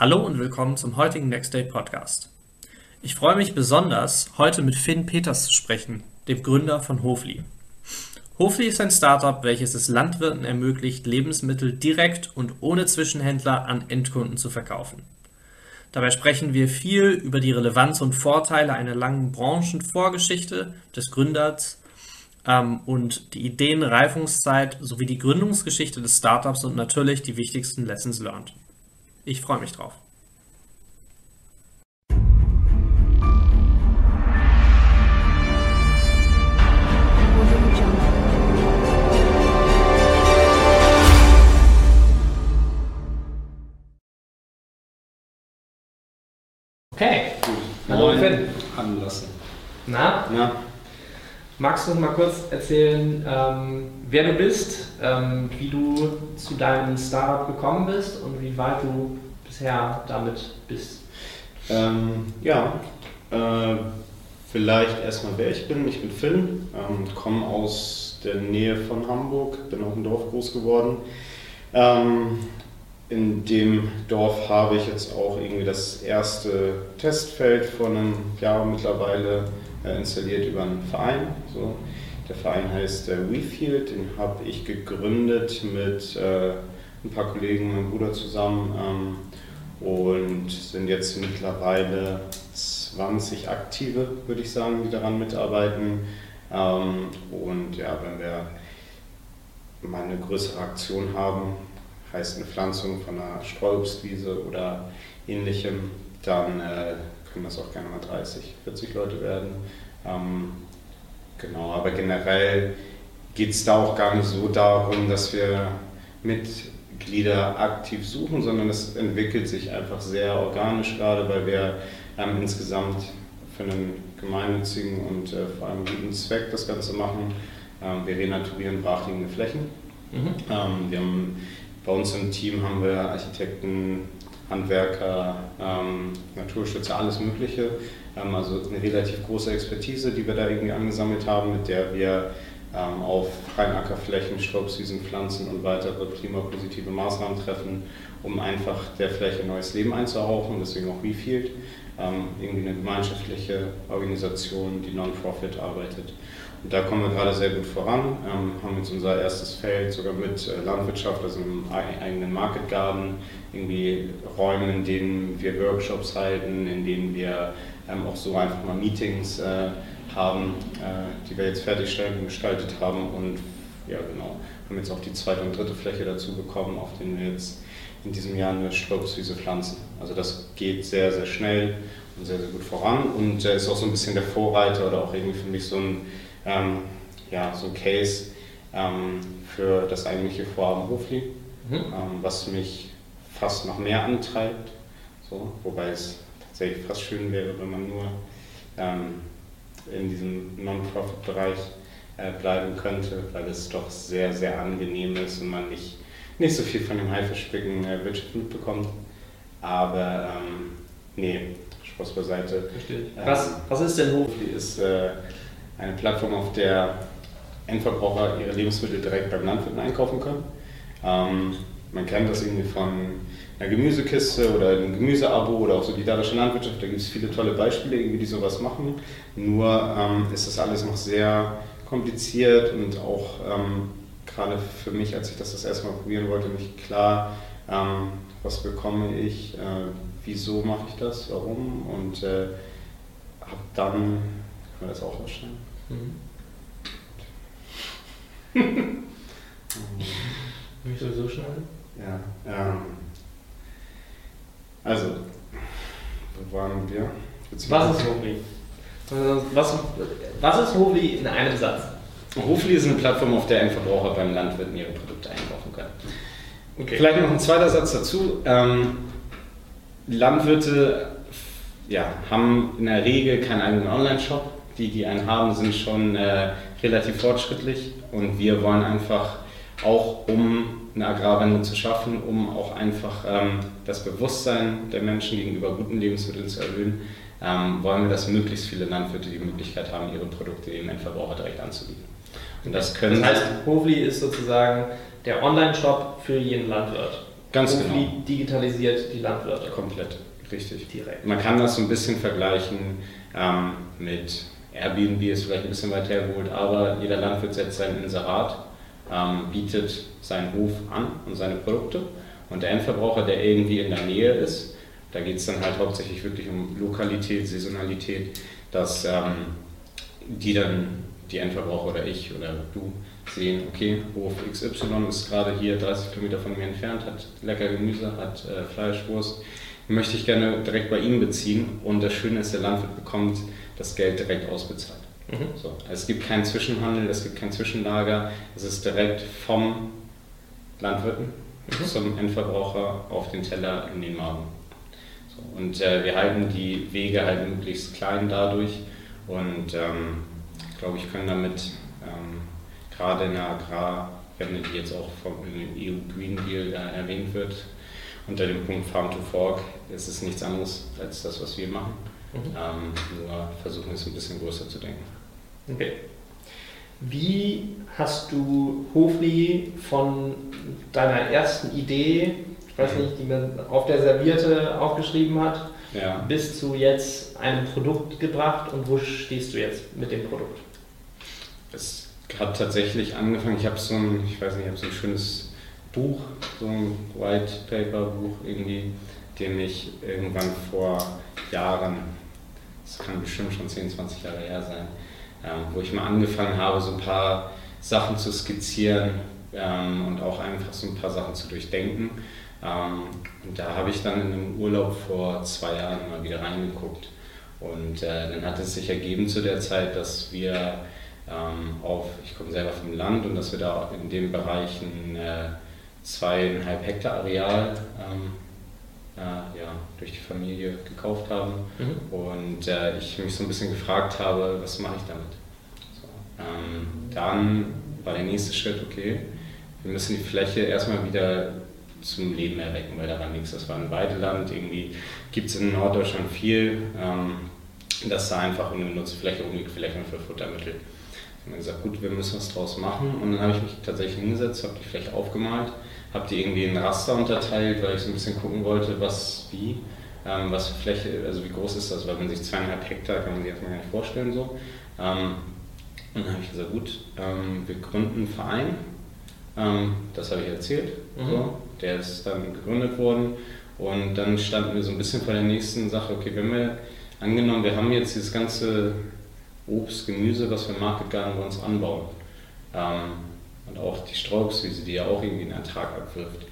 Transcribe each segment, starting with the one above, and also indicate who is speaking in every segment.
Speaker 1: Hallo und willkommen zum heutigen Next Day Podcast. Ich freue mich besonders, heute mit Finn Peters zu sprechen, dem Gründer von Hofli. Hofli ist ein Startup, welches es Landwirten ermöglicht, Lebensmittel direkt und ohne Zwischenhändler an Endkunden zu verkaufen. Dabei sprechen wir viel über die Relevanz und Vorteile einer langen Branchenvorgeschichte des Gründers ähm, und die Ideenreifungszeit sowie die Gründungsgeschichte des Startups und natürlich die wichtigsten Lessons learned. Ich freue mich drauf. Okay.
Speaker 2: Gut.
Speaker 1: Hallo. Finn.
Speaker 2: Anlassen.
Speaker 1: Na,
Speaker 2: Na,
Speaker 1: magst du uns mal kurz erzählen, ähm, wer du bist, ähm, wie du zu deinem Startup gekommen bist und wie weit du bisher damit bist?
Speaker 2: ähm, ja, äh, vielleicht erstmal wer ich bin. Ich bin Finn, ähm, komme aus der Nähe von Hamburg, bin auf dem Dorf groß geworden. Ähm, in dem Dorf habe ich jetzt auch irgendwie das erste Testfeld vor einem Jahr mittlerweile installiert über einen Verein. So. Der Verein heißt äh, WeField, den habe ich gegründet mit äh, ein paar Kollegen, meinem Bruder zusammen ähm, und sind jetzt mittlerweile 20 Aktive, würde ich sagen, die daran mitarbeiten. Ähm, und ja, wenn wir mal eine größere Aktion haben, heißt eine Pflanzung von einer Streuobstwiese oder ähnlichem, dann äh, können das auch gerne mal 30, 40 Leute werden. Ähm, genau, aber generell geht es da auch gar nicht so darum, dass wir Mitglieder aktiv suchen, sondern es entwickelt sich einfach sehr organisch gerade, weil wir ähm, insgesamt für einen gemeinnützigen und äh, vor allem guten Zweck das Ganze machen. Ähm, wir renaturieren brachliegende Flächen.
Speaker 1: Mhm.
Speaker 2: Ähm, wir haben, bei uns im Team haben wir Architekten, Handwerker, ähm, Naturschützer, alles Mögliche. Ähm, also eine relativ große Expertise, die wir da irgendwie angesammelt haben, mit der wir ähm, auf freien Ackerflächen, Staubswiesen, Pflanzen und weitere klimapositive Maßnahmen treffen, um einfach der Fläche neues Leben einzuhauchen, deswegen auch WeField. Ähm, irgendwie eine gemeinschaftliche Organisation, die non-profit arbeitet. Und da kommen wir gerade sehr gut voran, ähm, haben jetzt unser erstes Feld sogar mit äh, Landwirtschaft, also ei- eigenen Market Garden, irgendwie Räumen, in denen wir Workshops halten, in denen wir ähm, auch so einfach mal Meetings äh, haben, äh, die wir jetzt fertigstellen, gestaltet haben und ja genau, haben jetzt auch die zweite und dritte Fläche dazu bekommen, auf denen wir jetzt in diesem Jahr eine Strobswiese pflanzen. Also das geht sehr, sehr schnell und sehr, sehr gut voran. Und äh, ist auch so ein bisschen der Vorreiter oder auch irgendwie für mich so ein, ähm, ja, so ein Case ähm, für das eigentliche Vorhaben Hofli,
Speaker 1: Mhm.
Speaker 2: ähm, was mich fast noch mehr antreibt, so, wobei es tatsächlich fast schön wäre, wenn man nur ähm, in diesem Non-Profit-Bereich äh, bleiben könnte, weil es doch sehr, sehr angenehm ist und man nicht, nicht so viel von dem Haifischbecken äh, Wirtschaft mitbekommt. Aber ähm, nee, Spaß beiseite.
Speaker 1: Verstehe.
Speaker 2: Ähm,
Speaker 1: Was, was ist denn Hof?
Speaker 2: Hofli ist äh, eine Plattform, auf der Endverbraucher ihre Lebensmittel direkt beim Landwirt einkaufen können. Ähm, man kennt das irgendwie von einer Gemüsekiste oder einem Gemüseabo oder auch solidarische Landwirtschaft. Da gibt es viele tolle Beispiele, irgendwie, die sowas machen. Nur ähm, ist das alles noch sehr kompliziert und auch ähm, gerade für mich, als ich das das erste Mal probieren wollte, nicht klar, ähm, was bekomme ich, äh, wieso mache ich das, warum und äh, habe dann, können wir das auch ausstellen?
Speaker 1: Mhm. Will ich sowieso schneiden?
Speaker 2: Ja, ähm, also, wo waren wir?
Speaker 1: Was ist Hofli? Was, was ist Hofli in einem Satz?
Speaker 2: Hofli ist eine Plattform, auf der Endverbraucher beim Landwirten ihre Produkte einkaufen können.
Speaker 1: Okay.
Speaker 2: Vielleicht noch ein zweiter Satz dazu. Ähm, Landwirte ja, haben in der Regel keinen eigenen Online-Shop. Die, die einen haben, sind schon äh, relativ fortschrittlich und wir wollen einfach auch, um eine Agrarwende zu schaffen, um auch einfach ähm, das Bewusstsein der Menschen gegenüber guten Lebensmitteln zu erhöhen, ähm, wollen wir, dass möglichst viele Landwirte die Möglichkeit haben, ihre Produkte dem Endverbraucher direkt anzubieten. Und das können
Speaker 1: Das heißt, Hofli ist sozusagen der Online-Shop für jeden Landwirt.
Speaker 2: Ganz
Speaker 1: Hofli
Speaker 2: genau.
Speaker 1: digitalisiert die Landwirte.
Speaker 2: Komplett, richtig.
Speaker 1: Direkt.
Speaker 2: Man kann das so ein bisschen vergleichen ähm, mit Airbnb, ist vielleicht ein bisschen weit hergeholt, aber jeder Landwirt setzt sein Inserat, ähm, bietet seinen Hof an und seine Produkte. Und der Endverbraucher, der irgendwie in der Nähe ist, da geht es dann halt hauptsächlich wirklich um Lokalität, Saisonalität, dass ähm, die dann, die Endverbraucher oder ich oder du, sehen, okay, Hof XY ist gerade hier 30 Kilometer von mir entfernt, hat lecker Gemüse, hat äh, Fleisch, möchte ich gerne direkt bei ihm beziehen. Und das Schöne ist, der Landwirt bekommt das Geld direkt ausbezahlt.
Speaker 1: Mhm.
Speaker 2: So, also es gibt keinen Zwischenhandel, es gibt kein Zwischenlager, es ist direkt vom Landwirten
Speaker 1: Mhm.
Speaker 2: zum Endverbraucher auf den Teller in den Magen. So, und äh, wir halten die Wege halt möglichst klein dadurch und ähm, ich glaube, ich kann damit ähm, gerade in der Agrarwende, die jetzt auch vom EU Green Deal äh, erwähnt wird, unter dem Punkt Farm to Fork, ist es nichts anderes als das, was wir machen.
Speaker 1: Mhm.
Speaker 2: Ähm, nur versuchen es ein bisschen größer zu denken.
Speaker 1: Okay. Wie hast du Hofli von deiner ersten Idee, ich weiß nicht, die man auf der Serviette aufgeschrieben hat,
Speaker 2: Ja.
Speaker 1: bis zu jetzt einem Produkt gebracht und wo stehst du jetzt mit dem Produkt?
Speaker 2: Es hat tatsächlich angefangen, ich habe so ein, ich weiß nicht, ich habe so ein schönes Buch, so ein White Paper Buch irgendwie, dem ich irgendwann vor Jahren, das kann bestimmt schon 10, 20 Jahre her sein, ähm, wo ich mal angefangen habe, so ein paar Sachen zu skizzieren ähm, und auch einfach so ein paar Sachen zu durchdenken. Ähm, und da habe ich dann in einem Urlaub vor zwei Jahren mal wieder reingeguckt. Und äh, dann hat es sich ergeben zu der Zeit, dass wir auf, ich komme selber vom Land und dass wir da in dem Bereich ein äh, zweieinhalb Hektar Areal ja, durch die Familie gekauft haben
Speaker 1: Mhm.
Speaker 2: und äh, ich mich so ein bisschen gefragt habe, was mache ich damit? So, ähm, dann war der nächste Schritt, okay, wir müssen die Fläche erstmal wieder zum Leben erwecken, weil da war nichts, das war ein Weideland, irgendwie gibt es in Norddeutschland viel, ähm, dass da einfach ungenutzte Fläche nur für Futtermittel. Ich habe gesagt, gut, wir müssen was draus machen. Und dann habe ich mich tatsächlich hingesetzt, habe die Fläche aufgemalt, habe die irgendwie in Raster unterteilt, weil ich so ein bisschen gucken wollte, was wie, ähm, was für Fläche, also wie groß ist das, weil man sich zweieinhalb Hektar kann man sich erstmal gar nicht vorstellen so. Ähm, und dann habe ich gesagt, gut, ähm, wir gründen einen Verein. Ähm, das habe ich erzählt.
Speaker 1: Mhm.
Speaker 2: So. Der ist dann gegründet worden. Und dann standen wir so ein bisschen vor der nächsten Sache, okay, wenn wir angenommen, wir haben jetzt dieses ganze Obst, Gemüse, was wir im Market Garden bei uns anbauen. Ähm, und auch die Strauchswiese, die ja auch irgendwie einen Ertrag abwirft.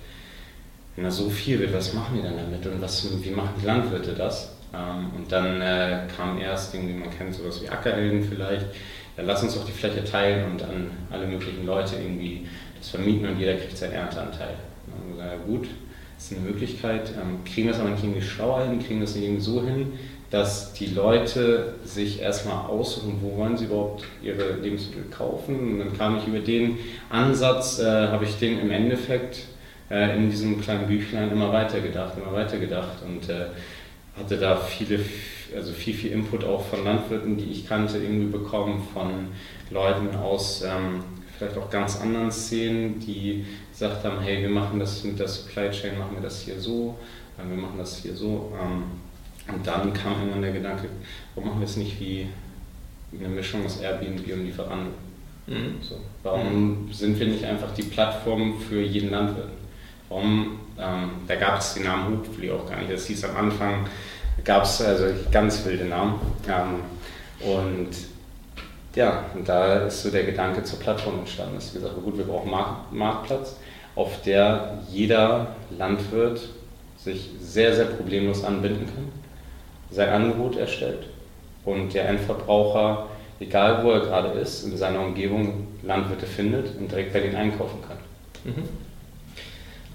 Speaker 2: Wenn da so viel wird, was machen die dann damit und was, wie machen die Landwirte das? Ähm, und dann äh, kam erst irgendwie, man kennt sowas wie Ackerhelden vielleicht, ja, lass uns doch die Fläche teilen und an alle möglichen Leute irgendwie das vermieten und jeder kriegt seinen Ernteanteil. Dann haben wir gesagt, ja gut, das ist eine Möglichkeit, ähm, kriegen das aber nicht irgendwie schlauer hin, kriegen das nicht irgendwie so hin, dass die Leute sich erstmal aussuchen, wo wollen sie überhaupt ihre Lebensmittel kaufen. Und dann kam ich über den Ansatz, äh, habe ich den im Endeffekt äh, in diesem kleinen Büchlein immer weitergedacht, immer weitergedacht und äh, hatte da viele, also viel, viel Input auch von Landwirten, die ich kannte, irgendwie bekommen, von Leuten aus ähm, vielleicht auch ganz anderen Szenen, die gesagt haben, hey, wir machen das mit der Supply Chain, machen wir das hier so, äh, wir machen das hier so. Ähm, und dann kam irgendwann der Gedanke, warum machen wir es nicht wie eine Mischung aus Airbnb und Lieferando?
Speaker 1: Mhm.
Speaker 2: So, warum sind wir nicht einfach die Plattform für jeden Landwirt? Warum, ähm, da gab es den Namen Hupfli auch gar nicht. Das hieß am Anfang, gab es also ganz wilde Namen. Ähm, und ja, und da ist so der Gedanke zur Plattform entstanden. Dass wir gesagt haben, gut, wir brauchen Markt, Marktplatz, auf der jeder Landwirt sich sehr, sehr problemlos anbinden kann, sein Angebot erstellt und der Endverbraucher, egal wo er gerade ist, in seiner Umgebung Landwirte findet und direkt bei denen einkaufen kann.
Speaker 1: Mhm.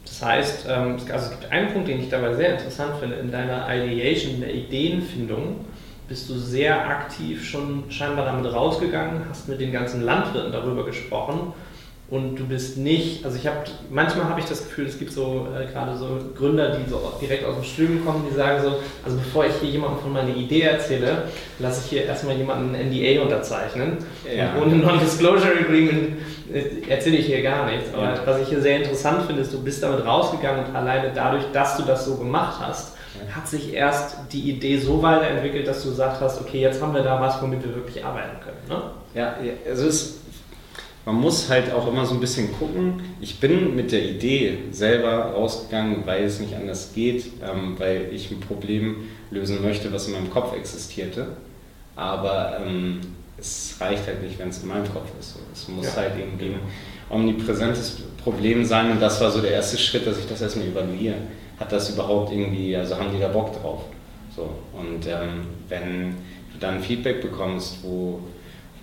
Speaker 1: Das heißt, ähm, also es gibt einen Punkt, den ich dabei sehr interessant finde. In deiner Ideation, in der Ideenfindung, bist du sehr aktiv schon scheinbar damit rausgegangen, hast mit den ganzen Landwirten darüber gesprochen und du bist nicht, also ich habe, manchmal habe ich das Gefühl, es gibt so äh, gerade so Gründer, die so direkt aus dem Studium kommen, die sagen so, also bevor ich hier jemandem von meiner Idee erzähle, lasse ich hier erstmal jemanden ein NDA unterzeichnen. Ja. Und ohne Non-Disclosure Agreement äh, erzähle ich hier gar nichts. Aber ja. was ich hier sehr interessant finde, ist, du bist damit rausgegangen und alleine dadurch, dass du das so gemacht hast, hat sich erst die Idee so weiterentwickelt, dass du gesagt hast, okay, jetzt haben wir da was, womit wir wirklich arbeiten können. Ne?
Speaker 2: Ja, also es man muss halt auch immer so ein bisschen gucken. Ich bin mit der Idee selber rausgegangen, weil es nicht anders geht, ähm, weil ich ein Problem lösen möchte, was in meinem Kopf existierte. Aber ähm, es reicht halt nicht, wenn es in meinem Kopf ist. Es muss ja. halt irgendwie ein omnipräsentes Problem sein und das war so der erste Schritt, dass ich das erstmal evaluiere. Hat das überhaupt irgendwie, also haben die da Bock drauf? So. Und ähm, wenn du dann Feedback bekommst, wo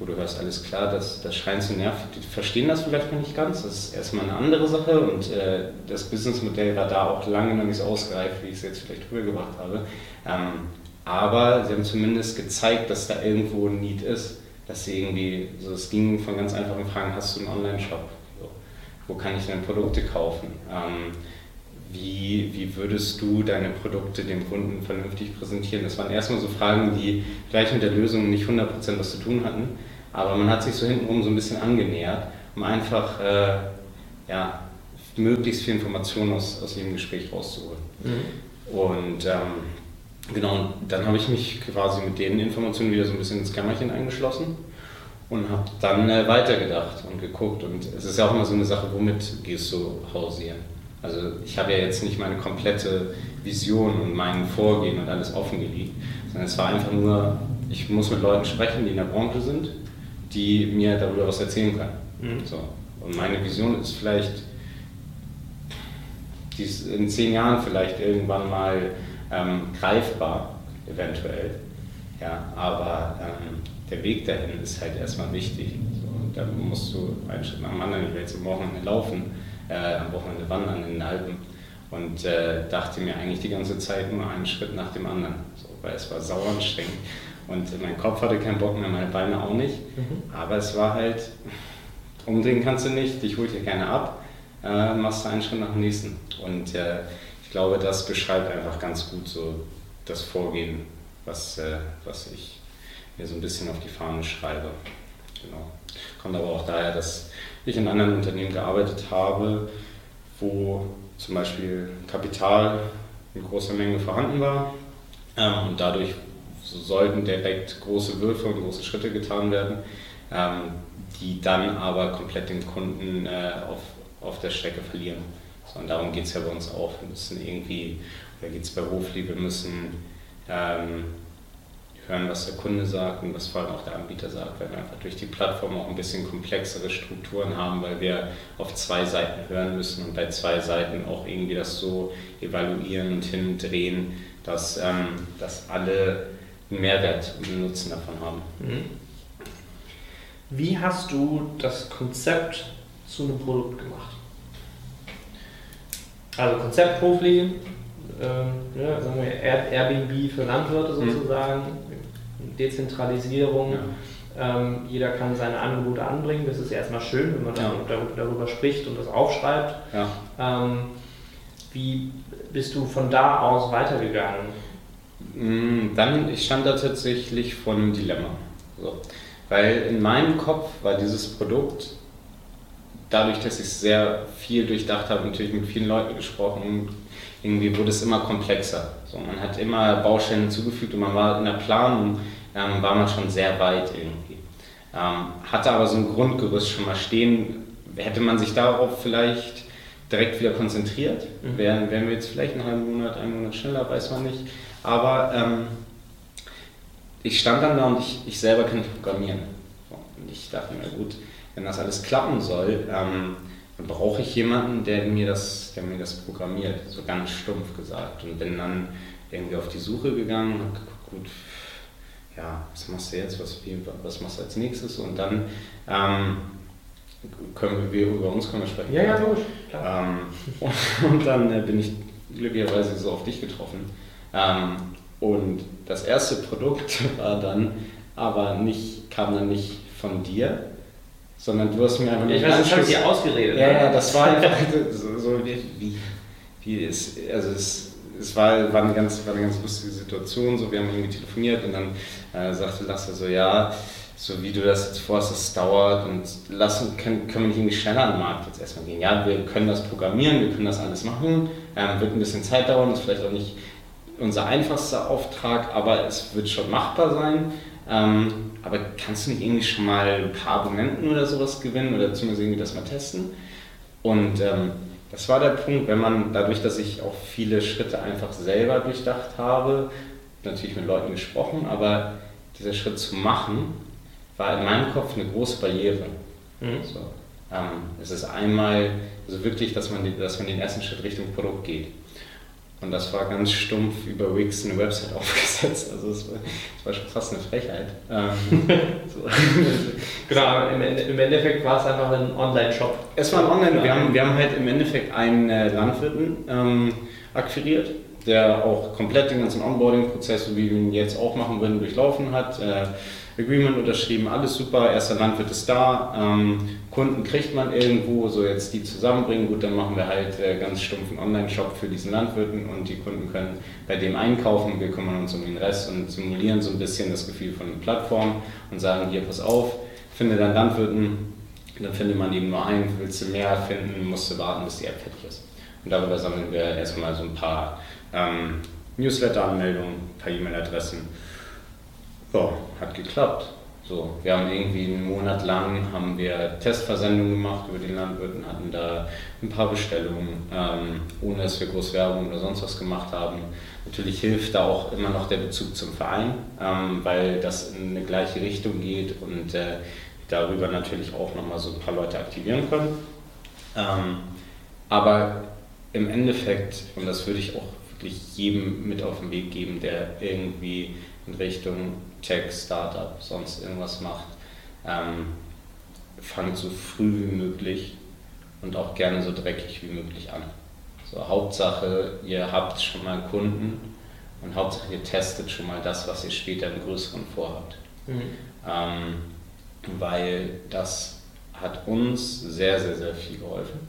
Speaker 2: wo du hörst, alles klar, das, das scheint zu nerven. Die verstehen das vielleicht noch nicht ganz, das ist erstmal eine andere Sache und äh, das Businessmodell war da auch lange noch nicht so ausgereift, wie ich es jetzt vielleicht rübergebracht habe. Ähm, aber sie haben zumindest gezeigt, dass da irgendwo ein Need ist, dass sie irgendwie, so es ging von ganz einfachen Fragen, hast du einen Online-Shop? So, wo kann ich denn Produkte kaufen? Ähm, wie, wie würdest du deine Produkte dem Kunden vernünftig präsentieren? Das waren erstmal so Fragen, die gleich mit der Lösung nicht 100% was zu tun hatten, aber man hat sich so hintenrum so ein bisschen angenähert, um einfach äh, ja, möglichst viel Informationen aus, aus jedem Gespräch rauszuholen. Mhm. Und ähm, genau, dann habe ich mich quasi mit den Informationen wieder so ein bisschen ins Kämmerchen eingeschlossen und habe dann äh, weitergedacht und geguckt. Und es ist ja auch immer so eine Sache, womit gehst du hausieren? Also ich habe ja jetzt nicht meine komplette Vision und mein Vorgehen und alles offengelegt, sondern es war einfach nur, ich muss mit Leuten sprechen, die in der Branche sind, die mir darüber was erzählen können. Mhm. So. Und meine Vision ist vielleicht, die ist in zehn Jahren vielleicht irgendwann mal ähm, greifbar, eventuell. Ja, aber ähm, der Weg dahin ist halt erstmal wichtig. So, da musst du einen Schritt nach dem anderen, ich will jetzt am Wochenende laufen, äh, am Wochenende wandern in den Alpen und äh, dachte mir eigentlich die ganze Zeit nur einen Schritt nach dem anderen, so, weil es war sauer anstrengend. Und mein Kopf hatte keinen Bock mehr, meine Beine auch nicht. Mhm. Aber es war halt, umdrehen kannst du nicht, dich holt hier keiner ab, äh, machst du einen Schritt nach dem nächsten. Und äh, ich glaube, das beschreibt einfach ganz gut so das Vorgehen, was, äh, was ich mir so ein bisschen auf die Fahne schreibe. Genau. Kommt aber auch daher, dass ich in anderen Unternehmen gearbeitet habe, wo zum Beispiel Kapital in großer Menge vorhanden war ähm, und dadurch so sollten direkt große Würfe und große Schritte getan werden, ähm, die dann aber komplett den Kunden äh, auf, auf der Strecke verlieren. So, und darum geht es ja bei uns auch. Wir müssen irgendwie, da geht es bei Hofli, wir müssen ähm, hören, was der Kunde sagt und was vor allem auch der Anbieter sagt, weil wir einfach durch die Plattform auch ein bisschen komplexere Strukturen haben, weil wir auf zwei Seiten hören müssen und bei zwei Seiten auch irgendwie das so evaluieren und hindrehen, dass, ähm, dass alle einen Mehrwert und einen Nutzen davon haben. Mhm.
Speaker 1: Wie hast du das Konzept zu einem Produkt gemacht? Also Konzept Profli, ähm, ja, sagen wir Airbnb für Landwirte mhm. sozusagen. Dezentralisierung. Ja. Ähm, jeder kann seine Angebote anbringen. Das ist erstmal schön, wenn man ja. darüber, darüber, spricht und das aufschreibt. Ähm, wie bist du von da aus weitergegangen?
Speaker 2: Mm, dann, ich stand da tatsächlich vor einem Dilemma. So. Weil in meinem Kopf war dieses Produkt, dadurch, dass ich sehr viel durchdacht habe, natürlich mit vielen Leuten gesprochen, irgendwie wurde es immer komplexer. So, man hat immer Baustellen hinzugefügt und man war in der Planung, ähm, war man schon sehr weit irgendwie. Ähm, hatte aber so ein Grundgerüst schon mal stehen, hätte man sich darauf vielleicht direkt wieder konzentriert, mhm. wären, wären wir jetzt vielleicht einen halben Monat, einen Monat schneller, weiß man nicht. Aber ähm, ich stand dann da und ich, ich selber kann nicht programmieren. Und ich dachte mir, gut, wenn das alles klappen soll, ähm, dann brauche ich jemanden, der mir, das, der mir das programmiert, so ganz stumpf gesagt. Und bin dann irgendwie auf die Suche gegangen und geguckt, gut, ja, was machst du jetzt, was, was machst du als nächstes? Und dann ähm, können wir, über uns können wir sprechen.
Speaker 1: Ja, ja, logisch.
Speaker 2: Ähm, und, und, dann äh, bin ich glücklicherweise so auf dich getroffen. Ähm, und das erste Produkt war dann aber nicht, kam dann nicht von dir, sondern du hast mir einfach
Speaker 1: ja, Ich weiß, das habe ich dir ausgeredet.
Speaker 2: Ja, ja, das war einfach so, so wie, wie, wie es, also es, es war, war, eine ganz, war eine ganz lustige Situation, so, wir haben irgendwie telefoniert und dann äh, sagte Lasse so, ja, so wie du das jetzt vorhast, das dauert und lassen, können, können wir nicht irgendwie schneller an den Markt jetzt erstmal gehen. Ja, wir können das programmieren, wir können das alles machen, ähm, wird ein bisschen Zeit dauern, ist vielleicht auch nicht unser einfachster Auftrag, aber es wird schon machbar sein. Ähm, aber kannst du nicht irgendwie schon mal ein paar Abonnenten oder sowas gewinnen oder zumindest irgendwie das mal testen? Und ähm, das war der Punkt, wenn man dadurch, dass ich auch viele Schritte einfach selber durchdacht habe, natürlich mit Leuten gesprochen, aber dieser Schritt zu machen, war in meinem Kopf eine große Barriere. Mhm. So, ähm, es ist einmal, also wirklich, dass man, dass man den ersten Schritt Richtung Produkt geht. Und das war ganz stumpf über Wix eine Website aufgesetzt. Also es war, war, schon fast eine Frechheit. Ähm,
Speaker 1: genau, im, im, Endeffekt war es einfach ein Online-Shop.
Speaker 2: Es war ein Online, wir haben, wir haben halt im Endeffekt einen äh, Landwirten ähm, akquiriert, der auch komplett den ganzen Onboarding-Prozess, so wie wir ihn jetzt auch machen würden, durchlaufen hat. Äh, Agreement unterschrieben, alles super, erster Landwirt ist da, ähm, Kunden kriegt man irgendwo, so jetzt die zusammenbringen, gut, dann machen wir halt äh, ganz stumpfen Online-Shop für diesen Landwirten und die Kunden können bei dem einkaufen, wir kümmern uns um den Rest und simulieren so ein bisschen das Gefühl von der Plattform und sagen, hier, pass auf, finde deinen Landwirten, dann findet man eben nur einen, willst du mehr finden, musst du warten, bis die App fertig ist. Und darüber sammeln wir erstmal so ein paar ähm, Newsletter-Anmeldungen, ein paar E-Mail-Adressen ja, hat geklappt. So, wir haben irgendwie einen Monat lang haben wir Testversendungen gemacht über die Landwirten, hatten da ein paar Bestellungen, ähm, ohne dass wir groß Werbung oder sonst was gemacht haben. Natürlich hilft da auch immer noch der Bezug zum Verein, ähm, weil das in eine gleiche Richtung geht und äh, darüber natürlich auch nochmal so ein paar Leute aktivieren können. Ähm, aber im Endeffekt, und das würde ich auch wirklich jedem mit auf den Weg geben, der irgendwie in Richtung Tech, Startup, sonst irgendwas macht, ähm, fangt so früh wie möglich und auch gerne so dreckig wie möglich an. So, Hauptsache, ihr habt schon mal Kunden und Hauptsache, ihr testet schon mal das, was ihr später im Größeren vorhabt. Mhm. Ähm, weil das hat uns sehr, sehr, sehr viel geholfen.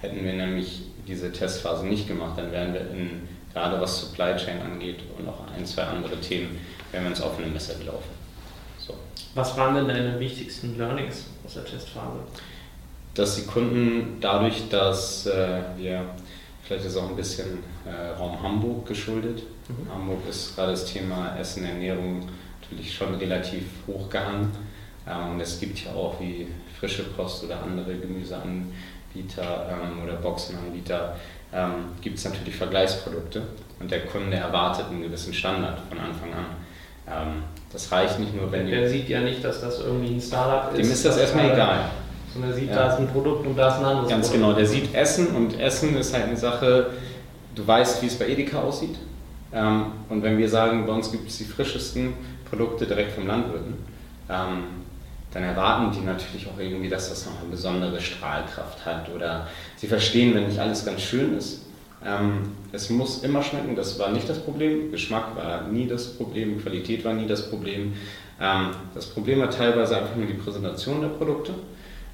Speaker 2: Hätten wir nämlich diese Testphase nicht gemacht, dann wären wir in, gerade was Supply Chain angeht und auch ein, zwei andere Themen, wenn wir ins offene Messer gelaufen.
Speaker 1: So. Was waren denn deine wichtigsten Learnings aus der Testphase?
Speaker 2: Dass die Kunden dadurch, dass äh, wir, vielleicht ist auch ein bisschen äh, Raum Hamburg geschuldet. Mhm. Hamburg ist gerade das Thema Essen, Ernährung natürlich schon relativ hochgehangen. Ähm, und es gibt ja auch wie frische Post oder andere Gemüseanbieter ähm, oder Boxenanbieter, ähm, gibt es natürlich Vergleichsprodukte. Und der Kunde erwartet einen gewissen Standard von Anfang an. Ähm, das reicht nicht nur, wenn
Speaker 1: Der sieht ja nicht, dass das irgendwie ein Startup
Speaker 2: ist. Dem ist das erstmal egal.
Speaker 1: Sondern er sieht, ja. da ist ein Produkt und da ist ein anderes
Speaker 2: Ganz
Speaker 1: Produkt.
Speaker 2: genau, der sieht Essen und Essen ist halt eine Sache, du weißt, wie es bei Edeka aussieht. Ähm, und wenn wir sagen, bei uns gibt es die frischesten Produkte direkt vom Landwirten, ähm, dann erwarten die natürlich auch irgendwie, dass das noch eine besondere Strahlkraft hat oder sie verstehen, wenn nicht alles ganz schön ist, ähm, es muss immer schmecken, das war nicht das Problem. Geschmack war nie das Problem, Qualität war nie das Problem. Ähm, das Problem war teilweise einfach nur die Präsentation der Produkte.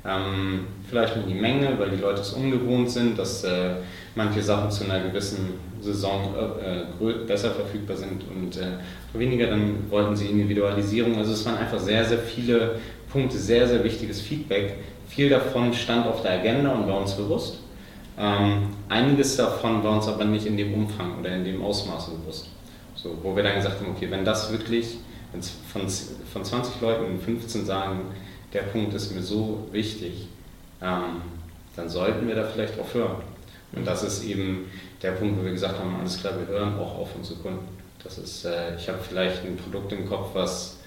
Speaker 2: Ähm, vielleicht nur die Menge, weil die Leute es ungewohnt sind, dass äh, manche Sachen zu einer gewissen Saison äh, besser verfügbar sind und äh, weniger, dann wollten sie Individualisierung. Also es waren einfach sehr, sehr viele Punkte, sehr, sehr wichtiges Feedback. Viel davon stand auf der Agenda und war uns bewusst. Ähm, einiges davon war uns aber nicht in dem Umfang oder in dem Ausmaß bewusst. So, wo wir dann gesagt haben, okay, wenn das wirklich, wenn von, von 20 Leuten 15 sagen, der Punkt ist mir so wichtig, ähm, dann sollten wir da vielleicht auch hören. Und das ist eben der Punkt, wo wir gesagt haben, alles klar, wir hören auch auf unsere Kunden. Das ist, äh, ich habe vielleicht ein Produkt im Kopf, was,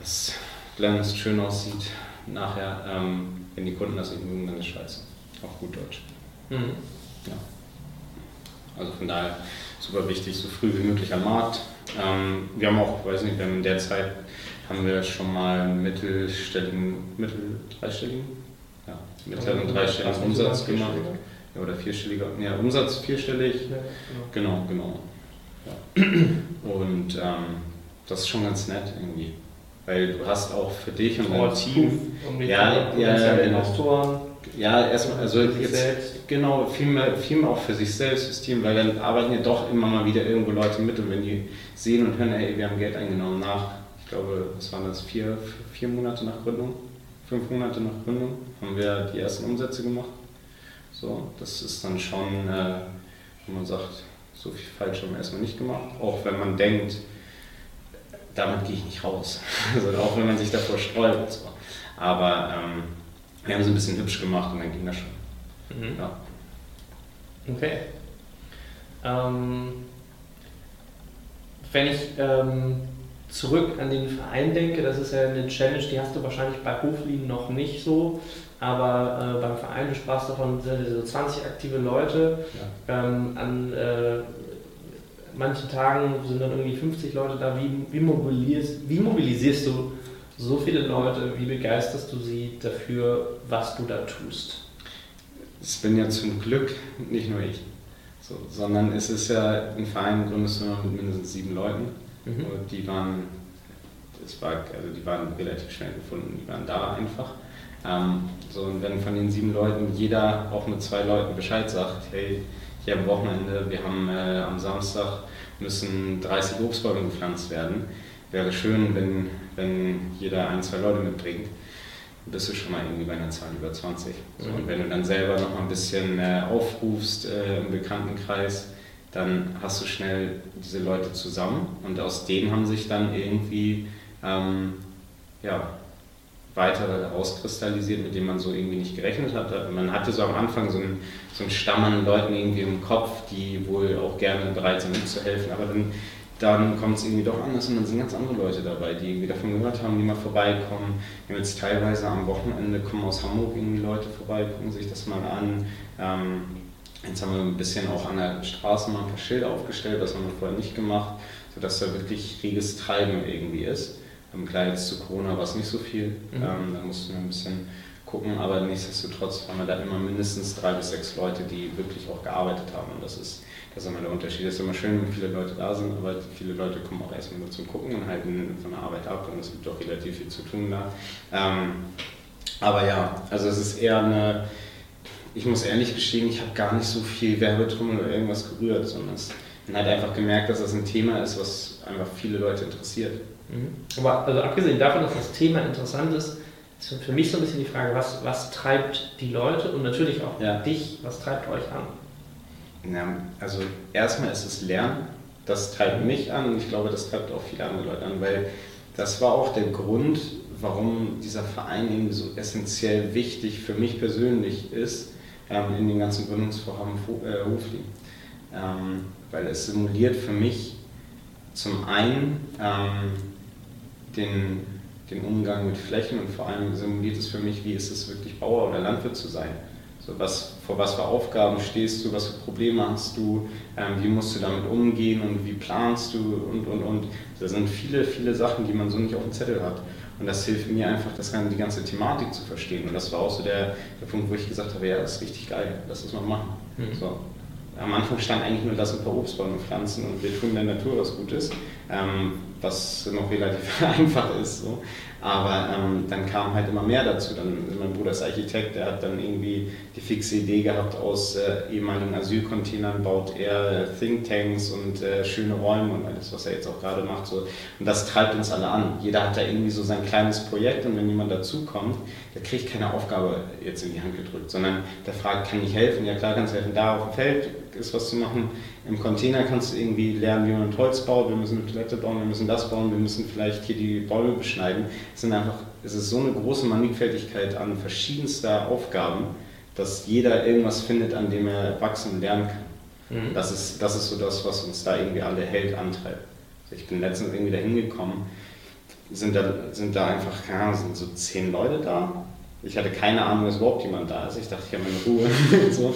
Speaker 2: was glänzt, schön aussieht. Nachher, ähm, wenn die Kunden das nicht mögen, dann ist scheiße. Auf gut Deutsch. Mhm. Ja. Also von daher super wichtig, so früh wie möglich am Markt. Ähm, wir haben auch, weiß nicht, wir haben in der Zeit haben wir schon mal mittelstelligen, mittel dreistelligen, ja, mittleren dreistelligen Umsatz gemacht. Ja, oder vierstelliger, ja, Umsatz vierstellig. Ja, genau, genau. genau ja. Und ähm, das ist schon ganz nett irgendwie. Weil du hast auch für dich und dein
Speaker 1: Team, um
Speaker 2: Ja, ja,
Speaker 1: ja,
Speaker 2: genau.
Speaker 1: Investoren.
Speaker 2: Ja, erstmal, also jetzt,
Speaker 1: selbst.
Speaker 2: genau, viel mehr, viel mehr auch für sich selbst, fürs Team, weil dann arbeiten ja doch immer mal wieder irgendwo Leute mit und wenn die sehen und hören, ey, wir haben Geld eingenommen nach, ich glaube, was waren das, vier, vier Monate nach Gründung, fünf Monate nach Gründung, haben wir die ersten Umsätze gemacht. So, das ist dann schon, äh, wenn man sagt, so viel falsch haben wir erstmal nicht gemacht, auch wenn man denkt, damit gehe ich nicht raus. Also auch wenn man sich davor sträubt. So. Aber ähm, wir haben es ein bisschen hübsch gemacht und dann ging das schon.
Speaker 1: Mhm.
Speaker 2: Ja.
Speaker 1: Okay. Ähm, wenn ich ähm, zurück an den Verein denke, das ist ja eine Challenge, die hast du wahrscheinlich bei Hoflin noch nicht so, aber äh, beim Verein, du sprachst davon, sind so 20 aktive Leute. Ähm, an äh, manchen Tagen sind dann irgendwie 50 Leute da. Wie, wie, mobilisierst, wie mobilisierst du so viele Leute? Wie begeisterst du sie dafür, was du da tust?
Speaker 2: Es bin ja zum Glück nicht nur ich, so, sondern es ist ja ein Verein, gründest du mit mindestens sieben Leuten.
Speaker 1: Mhm.
Speaker 2: Und die waren, das war, also die waren relativ schnell gefunden, die waren da einfach. Ähm, so, und wenn von den sieben Leuten jeder auch mit zwei Leuten Bescheid sagt, hey, hier am Wochenende, wir haben äh, am Samstag müssen 30 Obstbäume gepflanzt werden, wäre schön, wenn, wenn jeder ein, zwei Leute mitbringt, dann bist du schon mal irgendwie bei einer Zahl über 20. So,
Speaker 1: Mhm.
Speaker 2: und wenn du dann selber noch mal ein bisschen äh, aufrufst äh, im Bekanntenkreis, dann hast du schnell diese Leute zusammen und aus denen haben sich dann irgendwie ähm, ja, weitere rauskristallisiert, mit denen man so irgendwie nicht gerechnet hat. Man hatte so am Anfang so einen, so einen Stamm an Leuten irgendwie im Kopf, die wohl auch gerne bereit sind mitzuhelfen, aber dann, dann kommt es irgendwie doch anders und dann sind ganz andere Leute dabei, die irgendwie davon gehört haben, die mal vorbeikommen. Wir haben jetzt teilweise am Wochenende kommen aus Hamburg irgendwie Leute vorbei, gucken sich das mal an. Ähm, Jetzt haben wir ein bisschen auch an der Straße mal ein paar Schilder aufgestellt, das haben wir vorher nicht gemacht, sodass da wirklich reges Treiben irgendwie ist. Klar, jetzt zu Corona war es nicht so viel,
Speaker 1: Mhm.
Speaker 2: ähm, da mussten wir ein bisschen gucken, aber nichtsdestotrotz haben wir da immer mindestens drei bis sechs Leute, die wirklich auch gearbeitet haben und das ist, das ist immer der Unterschied. Es ist immer schön, wenn viele Leute da sind, aber viele Leute kommen auch erstmal nur zum Gucken und halten von der Arbeit ab und es gibt auch relativ viel zu tun da. Ähm, aber ja, also es ist eher eine ich muss ehrlich gestehen, ich habe gar nicht so viel Werbetrommel oder irgendwas gerührt, sondern es, man hat einfach gemerkt, dass das ein Thema ist, was einfach viele Leute interessiert.
Speaker 1: Mhm. Aber also abgesehen davon, dass das Thema interessant ist, ist für mich so ein bisschen die Frage, was, was treibt die Leute und natürlich auch
Speaker 2: Ja.
Speaker 1: dich, was treibt euch an?
Speaker 2: Ja, also erstmal ist es Lernen, das treibt mich an und ich glaube, das treibt auch viele andere Leute an, weil das war auch der Grund, warum dieser Verein irgendwie so essentiell wichtig für mich persönlich ist ähm, in den ganzen Gründungsvorhaben äh, Hofli. Ähm, weil es simuliert für mich zum einen ähm, den, den Umgang mit Flächen und vor allem simuliert es für mich, wie ist es wirklich Bauer oder Landwirt zu sein. So was, vor was für Aufgaben stehst du, was für Probleme hast du, ähm, wie musst du damit umgehen und wie planst du und und und. Da sind viele, viele Sachen, die man so nicht auf dem Zettel hat. Und das hilft mir einfach, das, gan- die ganze Thematik zu verstehen. Und das war auch so der, der Punkt, wo ich gesagt habe, ja, das ist richtig geil, lass das mal machen.
Speaker 1: Mhm.
Speaker 2: So. Am Anfang stand eigentlich nur, lass ein paar Obstbäume pflanzen und wir tun der Natur was Gutes, ähm, was noch relativ einfach ist. So. Aber ähm, dann kam halt immer mehr dazu. Dann, mein Bruder ist Architekt, der hat dann irgendwie die fixe Idee gehabt, aus äh, ehemaligen Asylcontainern baut er äh, Thinktanks und äh, schöne Räume und alles, was er jetzt auch gerade macht. So. Und das treibt uns alle an. Jeder hat da irgendwie so sein kleines Projekt und wenn jemand dazukommt, der kriegt keine Aufgabe jetzt in die Hand gedrückt, sondern der fragt, kann ich helfen? Ja klar, kannst du helfen. Da auf dem Feld ist was zu machen. Im Container kannst du irgendwie lernen, wie man Holz baut. Wir müssen eine Toilette bauen, wir müssen das bauen, wir müssen vielleicht hier die Bäume beschneiden. Es sind einfach, es ist so eine große Mannigfaltigkeit an verschiedenster Aufgaben, dass jeder irgendwas findet, an dem er wachsen und lernen kann.
Speaker 1: Mhm.
Speaker 2: Das ist, das ist so das, was uns da irgendwie alle hält, antreibt. Also ich bin letztens irgendwie da hingekommen, sind da, sind da einfach, keine Ahnung, sind so zehn Leute da. Ich hatte keine Ahnung, dass überhaupt jemand da ist. Ich dachte, ich habe meine Ruhe. und, so.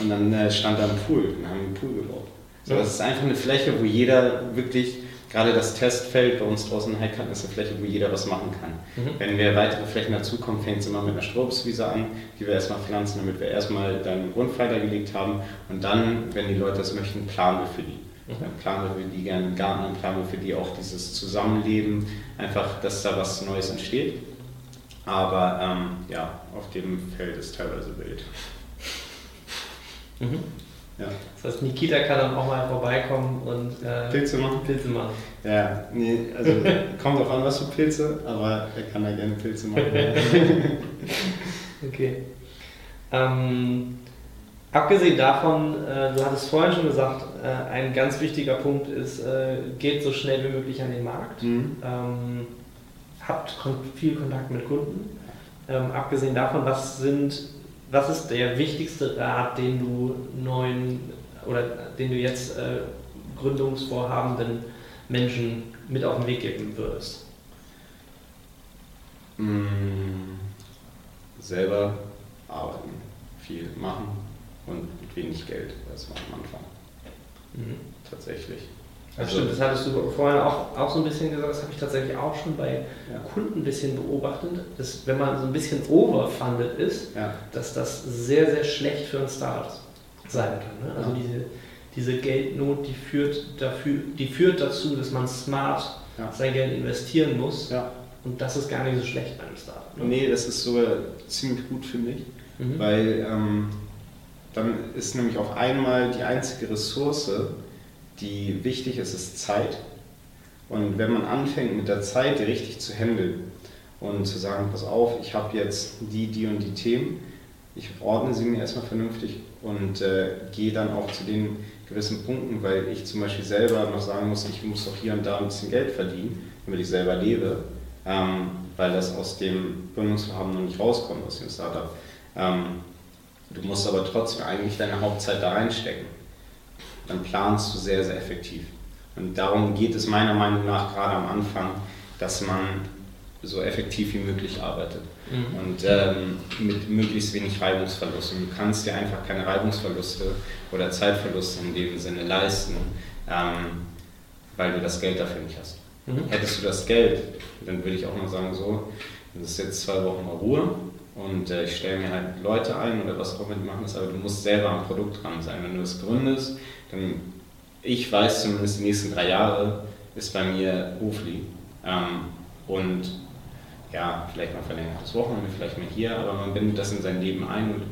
Speaker 2: und dann äh, stand da ein Pool und haben einen Pool gebaut. So, das ist einfach eine Fläche, wo jeder wirklich, gerade das Testfeld bei uns draußen in Heidkamp ist eine Fläche, wo jeder was machen kann.
Speaker 1: Mhm.
Speaker 2: Wenn wir weitere Flächen dazukommen, fängt es immer mit einer Strobswiese an, die wir erstmal pflanzen, damit wir erstmal dann einen Grundpfeiler gelegt haben und dann, wenn die Leute das möchten, planen wir für die. Mhm. Dann planen wir für die gerne einen Garten, dann planen wir für die auch dieses Zusammenleben, einfach, dass da was Neues entsteht. Aber ähm, ja, auf dem Feld ist teilweise wild.
Speaker 1: Mhm. Ja. Das heißt, Nikita kann dann auch mal vorbeikommen und
Speaker 2: äh, Pilze machen.
Speaker 1: Pilze machen.
Speaker 2: Ja, nee, also kommt auch an, was für Pilze, aber er kann da gerne Pilze machen.
Speaker 1: okay. Ähm, abgesehen davon, äh, du hattest vorhin schon gesagt, äh, ein ganz wichtiger Punkt ist, äh, geht so schnell wie möglich an den Markt. Mhm. Ähm, habt viel Kontakt mit Kunden. Ähm, abgesehen davon, was sind was ist der wichtigste Rat, den du neuen oder den du jetzt äh, gründungsvorhabenden Menschen mit auf den Weg geben würdest?
Speaker 2: Mm, selber arbeiten, viel machen und mit wenig Geld erstmal am Anfang. Mhm. Tatsächlich.
Speaker 1: Das also, stimmt, das hattest du vorhin auch, auch so ein bisschen gesagt, das habe ich tatsächlich auch schon bei ja. Kunden ein bisschen beobachtet, dass wenn man so ein bisschen overfunded ist, ja. dass das sehr, sehr schlecht für ein Startup sein kann. Ne? Also ja. diese, diese Geldnot, die führt, dafür, die führt dazu, dass man smart sein Geld investieren muss und das ist gar nicht so schlecht bei einem Startup.
Speaker 2: Ne? Nee, das ist sogar ziemlich gut, finde ich, mhm. weil ähm, dann ist nämlich auf einmal die einzige Ressource, die wichtig ist, ist Zeit. Und wenn man anfängt mit der Zeit richtig zu handeln und zu sagen, pass auf, ich habe jetzt die, die und die Themen, ich ordne sie mir erstmal vernünftig und äh, gehe dann auch zu den gewissen Punkten, weil ich zum Beispiel selber noch sagen muss, ich muss auch hier und da ein bisschen Geld verdienen, damit ich selber lebe, ähm, weil das aus dem Gründungsvorhaben noch nicht rauskommt, aus dem Startup. Ähm, du musst aber trotzdem eigentlich deine Hauptzeit da reinstecken dann planst du sehr, sehr effektiv. Und darum geht es meiner Meinung nach gerade am Anfang, dass man so effektiv wie möglich arbeitet mhm. und ähm, mit möglichst wenig Reibungsverlusten. Du kannst dir einfach keine Reibungsverluste oder Zeitverluste in dem Sinne leisten, ähm, weil du das Geld dafür nicht hast. Mhm. Hättest du das Geld, dann würde ich auch mal sagen, so, das ist jetzt zwei Wochen mal Ruhe und äh, ich stelle mir halt Leute ein oder was auch immer die machen das, aber du musst selber am Produkt dran sein. Wenn du es gründest, ich weiß zumindest die nächsten drei Jahre ist bei mir Hofli. Ähm, und ja, vielleicht mal verlängertes Wochenende, vielleicht mal hier, aber man bindet das in sein Leben ein und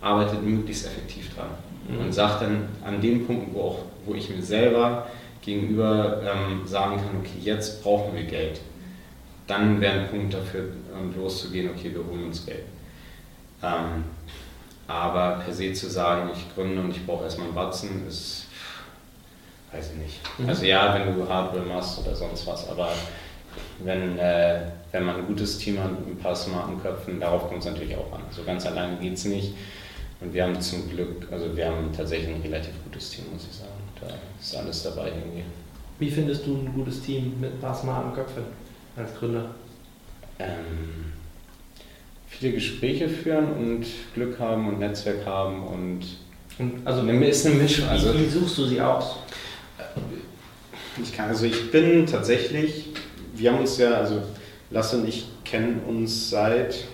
Speaker 2: arbeitet möglichst effektiv dran. Mhm. Und sagt dann an dem Punkt, wo, auch, wo ich mir selber gegenüber ähm, sagen kann, okay, jetzt brauchen wir Geld. Dann wäre ein Punkt dafür, ähm, loszugehen, okay, wir holen uns Geld. Ähm, aber per se zu sagen, ich gründe und ich brauche erstmal einen Batzen, ist, weiß ich nicht. Mhm. Also ja, wenn du Hardware machst oder sonst was, aber wenn, äh, wenn man ein gutes Team hat mit ein paar smarten Köpfen, darauf kommt es natürlich auch an. So also ganz alleine geht es nicht. Und wir haben zum Glück, also wir haben tatsächlich ein relativ gutes Team, muss ich sagen. Da ist alles dabei irgendwie.
Speaker 1: Wie findest du ein gutes Team mit ein paar smarten Köpfen als Gründer?
Speaker 2: Ähm, viele Gespräche führen und Glück haben und Netzwerk haben und,
Speaker 1: und also eine, ist eine Mischung. Also, wie suchst du sie aus?
Speaker 2: Ich kann, also ich bin tatsächlich, wir haben uns ja, also Lasse und ich kennen uns seit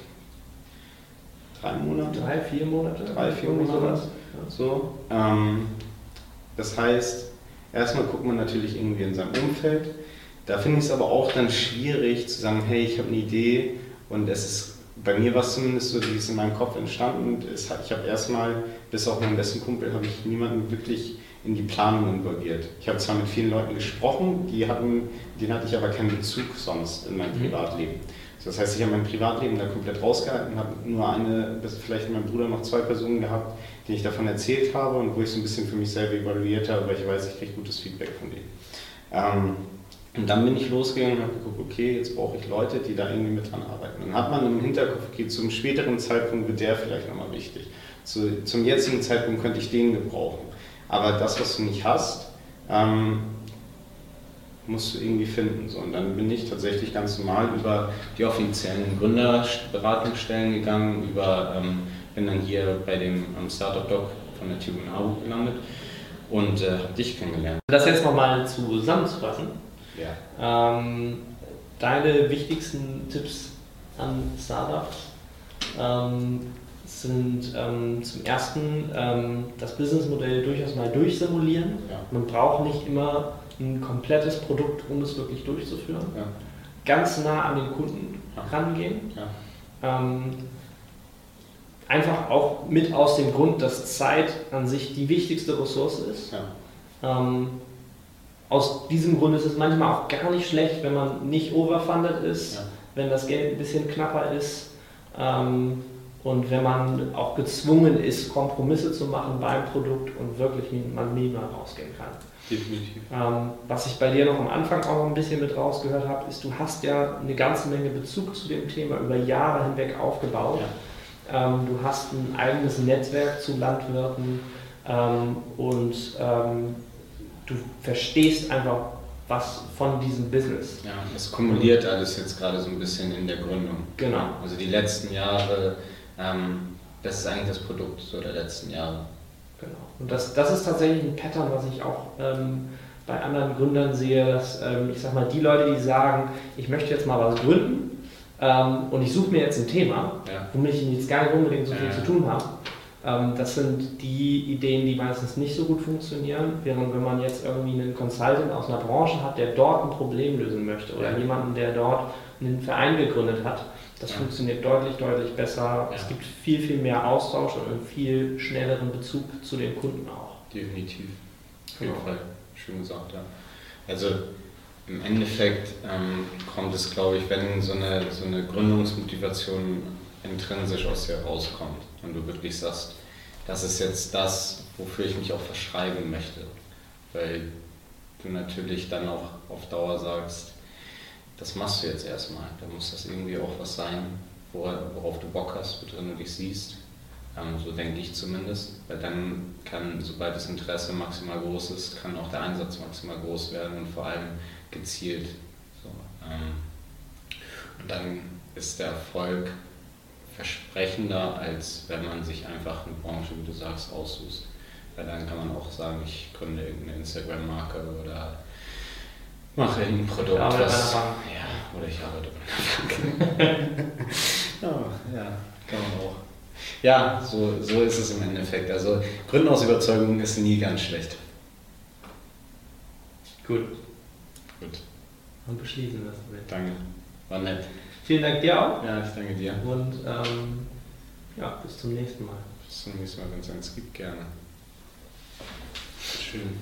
Speaker 2: drei Monaten.
Speaker 1: Drei, vier Monate?
Speaker 2: Drei, vier Monate. So. Ähm, das heißt, erstmal guckt man natürlich irgendwie in seinem Umfeld. Da finde ich es aber auch dann schwierig zu sagen, hey, ich habe eine Idee und es ist bei mir war es zumindest so, die ist in meinem Kopf entstanden. ich habe erstmal, bis auf meinen besten Kumpel, habe ich niemanden wirklich in die Planung involviert. Ich habe zwar mit vielen Leuten gesprochen, die hatten, denen hatte ich aber keinen Bezug sonst in meinem mhm. Privatleben. Das heißt, ich habe mein Privatleben da komplett rausgehalten, habe nur eine, vielleicht mein Bruder noch zwei Personen gehabt, denen ich davon erzählt habe und wo ich so ein bisschen für mich selber evaluiert habe, weil ich weiß, ich kriege gutes Feedback von denen. Ähm, und dann bin ich losgegangen und habe geguckt, okay, jetzt brauche ich Leute, die da irgendwie mit dran arbeiten. Dann hat man im Hinterkopf, okay, zum späteren Zeitpunkt wird der vielleicht nochmal wichtig. Zu, zum jetzigen Zeitpunkt könnte ich den gebrauchen. Aber das, was du nicht hast, ähm, musst du irgendwie finden. So. Und dann bin ich tatsächlich ganz normal über die offiziellen Gründerberatungsstellen gegangen, über, ähm, bin dann hier bei dem ähm, Startup Doc von der TU in gelandet und äh, habe dich kennengelernt.
Speaker 1: Das jetzt nochmal zusammenzufassen ja. Ähm, deine wichtigsten Tipps an Startups ähm, sind ähm, zum ersten ähm, das Businessmodell durchaus mal durchsimulieren. Ja. Man braucht nicht immer ein komplettes Produkt, um es wirklich durchzuführen. Ja. Ganz nah an den Kunden rangehen. Ähm, einfach auch mit aus dem Grund, dass Zeit an sich die wichtigste Ressource ist. Aus diesem Grund ist es manchmal auch gar nicht schlecht, wenn man nicht overfunded ist, wenn das Geld ein bisschen knapper ist. Ähm, und wenn man auch gezwungen ist, Kompromisse zu machen beim Produkt und wirklich man minimal rausgehen kann.
Speaker 2: Definitiv.
Speaker 1: Ähm, was ich bei dir noch am Anfang auch noch ein bisschen mit rausgehört habe, ist, du hast ja eine ganze Menge Bezug zu dem Thema über Jahre hinweg aufgebaut. Ja. Ähm, du hast ein eigenes Netzwerk zu Landwirten ähm, und ähm, du verstehst einfach was von diesem Business.
Speaker 2: Ja, es kumuliert alles jetzt gerade so ein bisschen in der Gründung.
Speaker 1: Genau.
Speaker 2: Also die letzten Jahre ähm, das ist eigentlich das Produkt so der letzten Jahre.
Speaker 1: Genau. Und das, das ist tatsächlich ein Pattern, was ich auch ähm, bei anderen Gründern sehe, dass ähm, ich sag mal, die Leute, die sagen, ich möchte jetzt mal was gründen ähm, und ich suche mir jetzt ein Thema, ja. womit ich jetzt gar nicht unbedingt so viel ja. zu tun habe, das sind die Ideen, die meistens nicht so gut funktionieren, während wenn man jetzt irgendwie einen Consultant aus einer Branche hat, der dort ein Problem lösen möchte oder ja. jemanden, der dort einen Verein gegründet hat, das ja. funktioniert deutlich, deutlich besser. Ja. Es gibt viel, viel mehr Austausch und einen viel schnelleren Bezug zu den Kunden auch.
Speaker 2: Definitiv. Auf jeden genau. Fall. Schön gesagt, ja. Also im Endeffekt ähm, kommt es, glaube ich, wenn so eine, so eine Gründungsmotivation intrinsisch aus dir rauskommt und du wirklich sagst, das ist jetzt das, wofür ich mich auch verschreiben möchte. Weil du natürlich dann auch auf Dauer sagst, das machst du jetzt erstmal. Da muss das irgendwie auch was sein, worauf du Bock hast, worin du dich siehst. Ähm, so denke ich zumindest. Weil dann kann, sobald das Interesse maximal groß ist, kann auch der Einsatz maximal groß werden und vor allem gezielt. Ähm, und dann ist der Erfolg versprechender, als wenn man sich einfach eine Branche, wie du sagst, aussucht. Weil dann kann man auch sagen, ich gründe irgendeine Instagram-Marke oder mache ein Produkt, ja, was. Ja, oder ich arbeite bei einer Bank. ja, ja, kann man auch. Ja, so, so ist es im Endeffekt. Also Gründen aus Überzeugung ist nie ganz schlecht.
Speaker 1: Gut.
Speaker 2: Gut.
Speaker 1: Und beschließen das
Speaker 2: damit. Danke. War nett.
Speaker 1: Vielen Dank dir auch.
Speaker 2: Ja, ich danke dir.
Speaker 1: Und ähm, ja, bis zum nächsten Mal.
Speaker 2: Bis zum nächsten Mal, wenn es eins gibt, gerne. Schön.